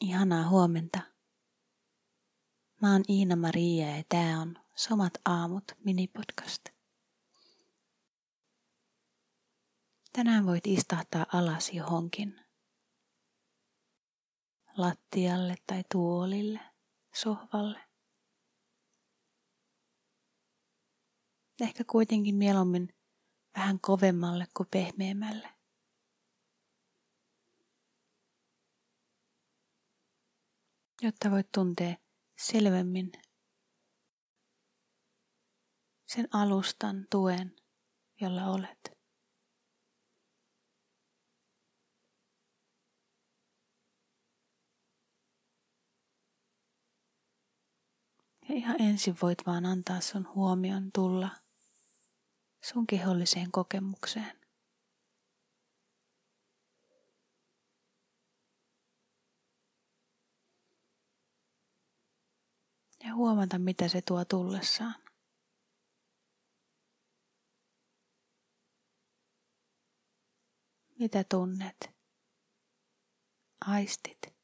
Ihanaa huomenta. Mä oon Iina Maria ja tää on Somat aamut minipodcast. Tänään voit istahtaa alas johonkin. Lattialle tai tuolille, sohvalle. Ehkä kuitenkin mieluummin vähän kovemmalle kuin pehmeämmälle. Jotta voit tuntea selvemmin sen alustan tuen, jolla olet. Ja ihan ensin voit vaan antaa sun huomion tulla sun keholliseen kokemukseen. Ja huomata, mitä se tuo tullessaan. Mitä tunnet? Aistit.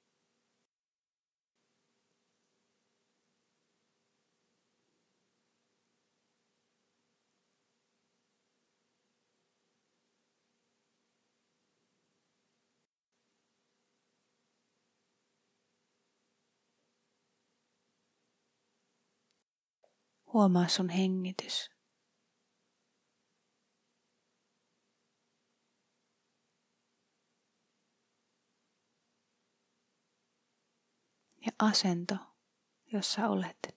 Huomaa sun hengitys. Ja asento, jossa olet.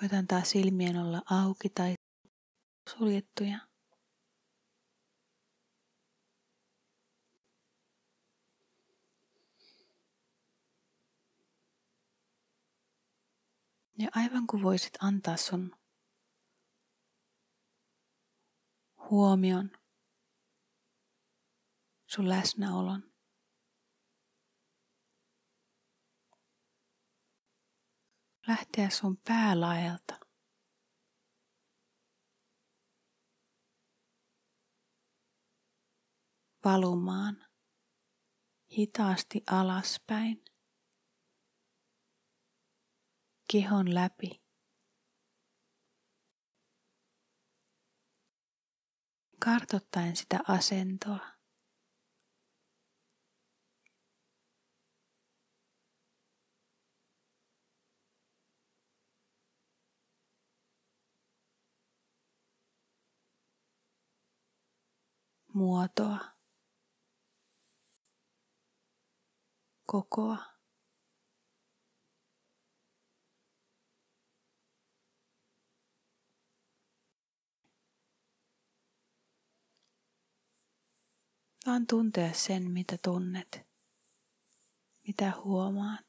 Voit antaa silmien olla auki tai suljettuja. Ja aivan kuin voisit antaa sun huomion, sun läsnäolon. Lähteä sun päälaajalta. Valumaan hitaasti alaspäin, kehon läpi. Kartottaen sitä asentoa. muotoa. Kokoa. Vaan tuntea sen, mitä tunnet, mitä huomaat.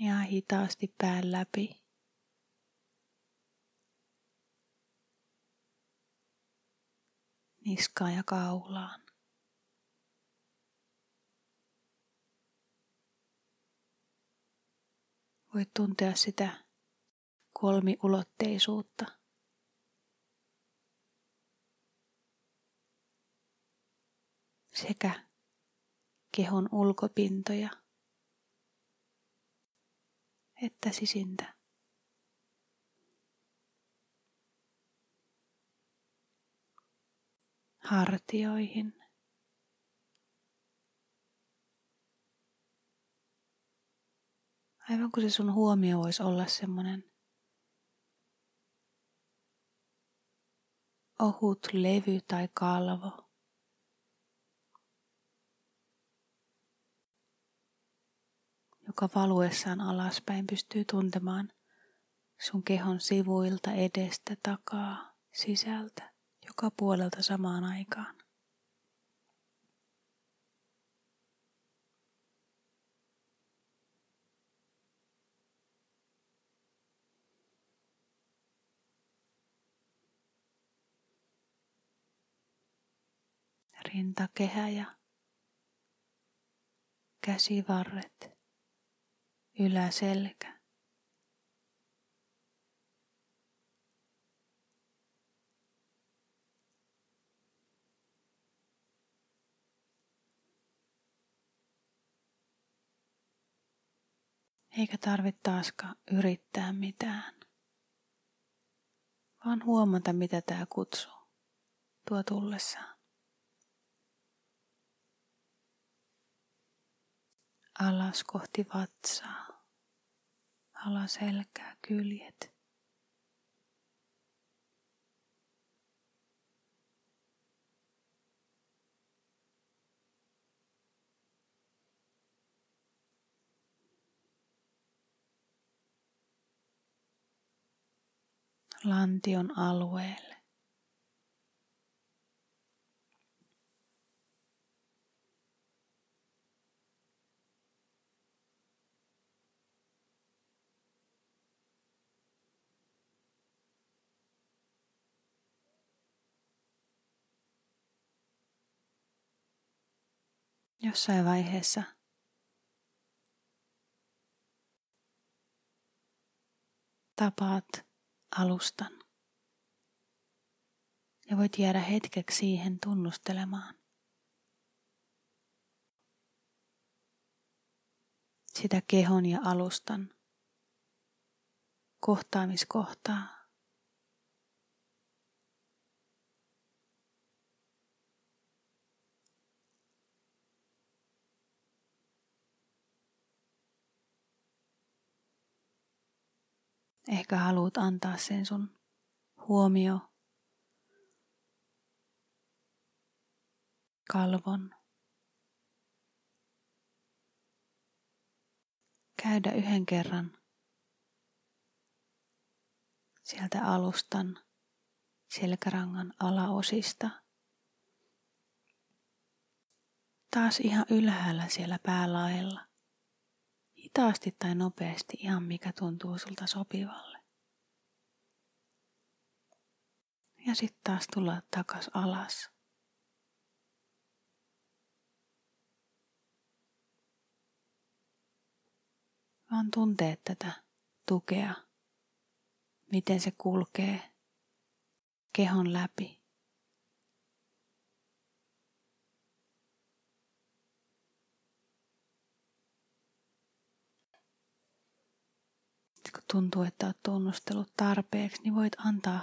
Ja hitaasti pään läpi. Niskaan ja kaulaan. Voit tuntea sitä kolmiulotteisuutta. Sekä kehon ulkopintoja että sisintä. Hartioihin. Aivan kuin se sun huomio voisi olla semmoinen ohut levy tai kalvo. joka valuessaan alaspäin pystyy tuntemaan sun kehon sivuilta, edestä, takaa, sisältä joka puolelta samaan aikaan. Rintakehä ja käsivarret, yläselkä. Eikä tarvitse taaskaan yrittää mitään, vaan huomata mitä tämä kutsuu tuo tullessaan. Alas kohti vatsaa, alas selkää, kyljet. Lantion alueelle. Jossain vaiheessa tapaat alustan ja voit jäädä hetkeksi siihen tunnustelemaan. Sitä kehon ja alustan kohtaamiskohtaa. Ehkä haluat antaa sen sun huomio kalvon. Käydä yhden kerran sieltä alustan selkärangan alaosista. Taas ihan ylhäällä siellä päälaella hitaasti tai nopeasti ihan mikä tuntuu sulta sopivalle. Ja sitten taas tulla takas alas. Vaan tuntee tätä tukea, miten se kulkee kehon läpi. Tuntuu, että olet tunnustellut tarpeeksi, niin voit antaa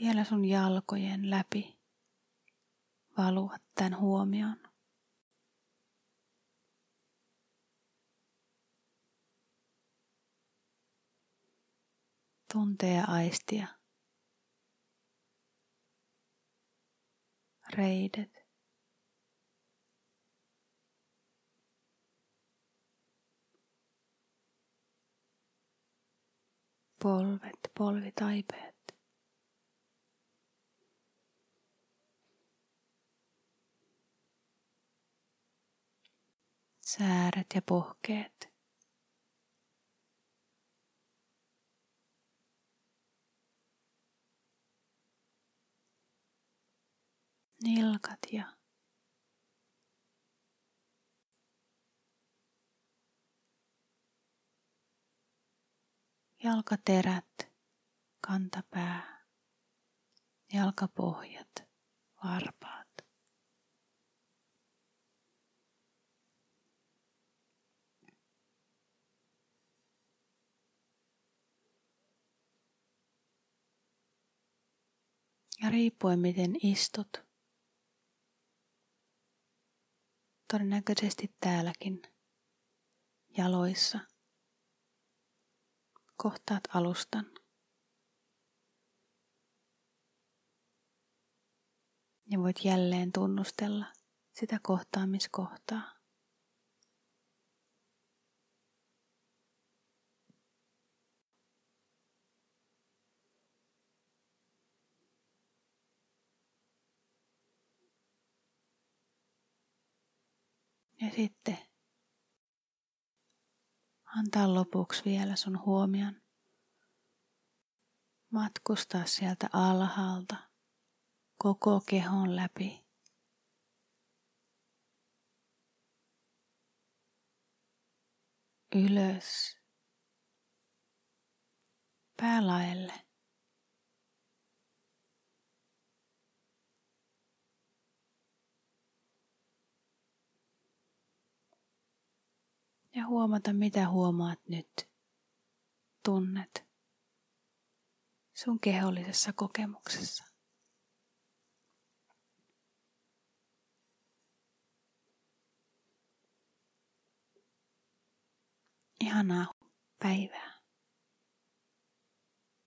vielä sun jalkojen läpi valua tämän huomion. Tuntea aistia. Reidet. Polvet, polvitaipeet. Sääret ja pohkeet. Nilkat ja jalkaterät, kantapää, jalkapohjat, varpaat. Ja riippuen miten istut, todennäköisesti täälläkin jaloissa – kohtaat alustan. Ja voit jälleen tunnustella sitä kohtaamiskohtaa. Ja sitten Antaa lopuksi vielä sun huomion matkustaa sieltä alhaalta koko kehon läpi. Ylös päälaelle. Ja huomata, mitä huomaat nyt, tunnet sun kehollisessa kokemuksessa. Ihanaa päivää.